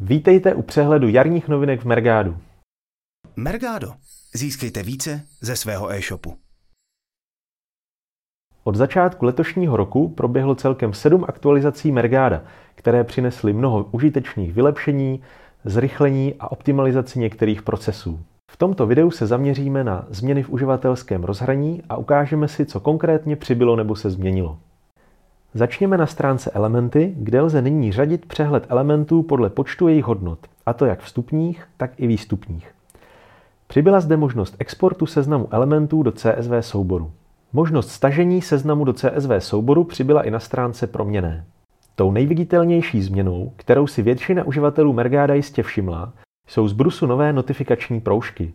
Vítejte u přehledu jarních novinek v Mergádu. Mergado. Získejte více ze svého e-shopu. Od začátku letošního roku proběhlo celkem sedm aktualizací Mergáda, které přinesly mnoho užitečných vylepšení, zrychlení a optimalizaci některých procesů. V tomto videu se zaměříme na změny v uživatelském rozhraní a ukážeme si, co konkrétně přibylo nebo se změnilo. Začněme na stránce Elementy, kde lze nyní řadit přehled elementů podle počtu jejich hodnot, a to jak vstupních, tak i výstupních. Přibyla zde možnost exportu seznamu elementů do CSV souboru. Možnost stažení seznamu do CSV souboru přibyla i na stránce Proměné. Tou nejviditelnější změnou, kterou si většina uživatelů Mergáda jistě všimla, jsou z brusu nové notifikační proužky.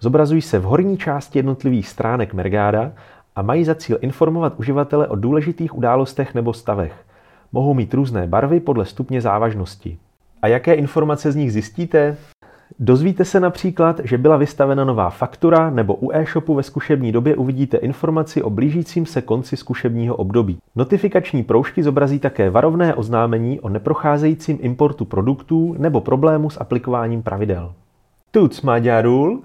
Zobrazují se v horní části jednotlivých stránek Mergáda a mají za cíl informovat uživatele o důležitých událostech nebo stavech. Mohou mít různé barvy podle stupně závažnosti. A jaké informace z nich zjistíte? Dozvíte se například, že byla vystavena nová faktura nebo u e-shopu ve zkušební době uvidíte informaci o blížícím se konci zkušebního období. Notifikační proužky zobrazí také varovné oznámení o neprocházejícím importu produktů nebo problému s aplikováním pravidel. Tuc Maďarul,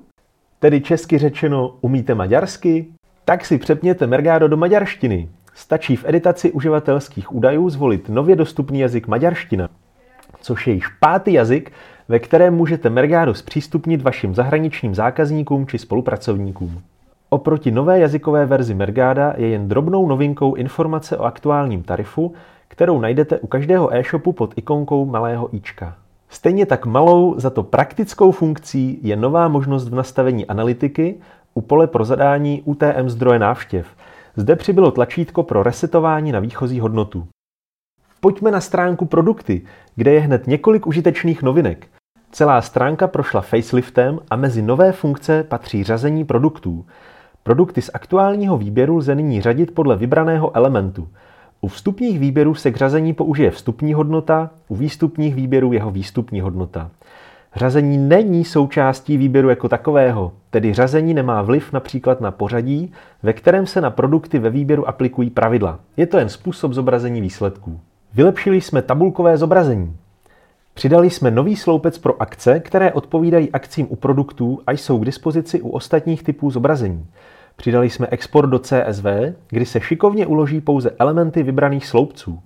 tedy česky řečeno umíte maďarsky? Tak si přepněte Mergado do maďarštiny. Stačí v editaci uživatelských údajů zvolit nově dostupný jazyk maďarština, což je již pátý jazyk, ve kterém můžete Mergado zpřístupnit vašim zahraničním zákazníkům či spolupracovníkům. Oproti nové jazykové verzi Mergáda je jen drobnou novinkou informace o aktuálním tarifu, kterou najdete u každého e-shopu pod ikonkou malého ička. Stejně tak malou, za to praktickou funkcí je nová možnost v nastavení analytiky u pole pro zadání UTM zdroje návštěv. Zde přibylo tlačítko pro resetování na výchozí hodnotu. Pojďme na stránku produkty, kde je hned několik užitečných novinek. Celá stránka prošla faceliftem a mezi nové funkce patří řazení produktů. Produkty z aktuálního výběru lze nyní řadit podle vybraného elementu. U vstupních výběrů se k řazení použije vstupní hodnota, u výstupních výběrů jeho výstupní hodnota. Řazení není součástí výběru jako takového, tedy řazení nemá vliv například na pořadí, ve kterém se na produkty ve výběru aplikují pravidla. Je to jen způsob zobrazení výsledků. Vylepšili jsme tabulkové zobrazení. Přidali jsme nový sloupec pro akce, které odpovídají akcím u produktů a jsou k dispozici u ostatních typů zobrazení. Přidali jsme export do CSV, kdy se šikovně uloží pouze elementy vybraných sloupců.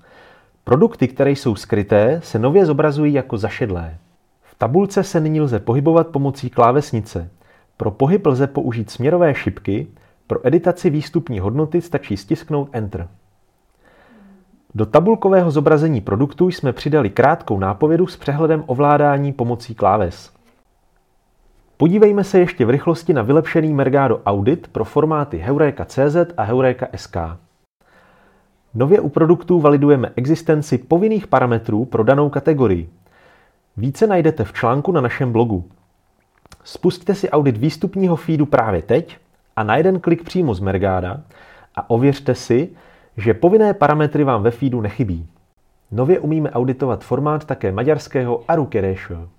Produkty, které jsou skryté, se nově zobrazují jako zašedlé. Tabulce se nyní lze pohybovat pomocí klávesnice. Pro pohyb lze použít směrové šipky, pro editaci výstupní hodnoty stačí stisknout Enter. Do tabulkového zobrazení produktu jsme přidali krátkou nápovědu s přehledem ovládání pomocí kláves. Podívejme se ještě v rychlosti na vylepšený Mergado Audit pro formáty Heureka.cz a Heureka.sk. Nově u produktů validujeme existenci povinných parametrů pro danou kategorii. Více najdete v článku na našem blogu. Spusťte si audit výstupního feedu právě teď a na jeden klik přímo z Mergáda a ověřte si, že povinné parametry vám ve feedu nechybí. Nově umíme auditovat formát také maďarského Arukeresho.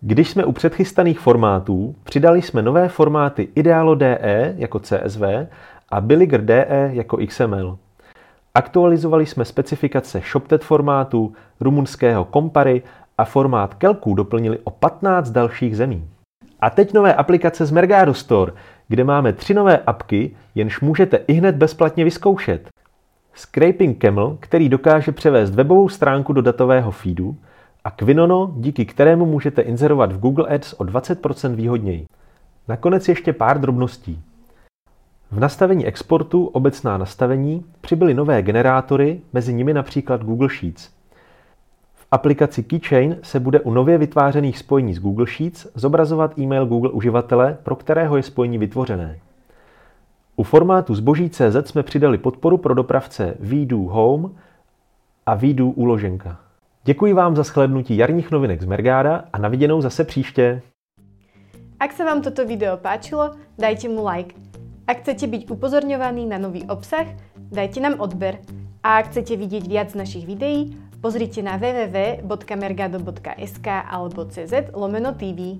Když jsme u předchystaných formátů, přidali jsme nové formáty Idealo DE jako CSV a Billiger DE jako XML. Aktualizovali jsme specifikace ShopTet formátu, rumunského Kompary a formát Kelku doplnili o 15 dalších zemí. A teď nové aplikace z Mergado Store, kde máme tři nové apky, jenž můžete i hned bezplatně vyzkoušet. Scraping Camel, který dokáže převést webovou stránku do datového feedu, a Quinono, díky kterému můžete inzerovat v Google Ads o 20% výhodněji. Nakonec ještě pár drobností. V nastavení exportu obecná nastavení přibyly nové generátory, mezi nimi například Google Sheets. Aplikaci Keychain se bude u nově vytvářených spojení s Google Sheets zobrazovat e-mail Google uživatele, pro kterého je spojení vytvořené. U formátu zboží CZ jsme přidali podporu pro dopravce VDO Home a VDO úloženka. Děkuji vám za shlednutí jarních novinek z Mergáda a na viděnou zase příště. Ak sa vám toto video páčilo, dajte mu like. Ak chcete byť upozorňovaní na nový obsah, dajte nám odber. A ak chcete vidieť viac našich videí, pozrite na www.mergado.sk alebo cz lomeno TV.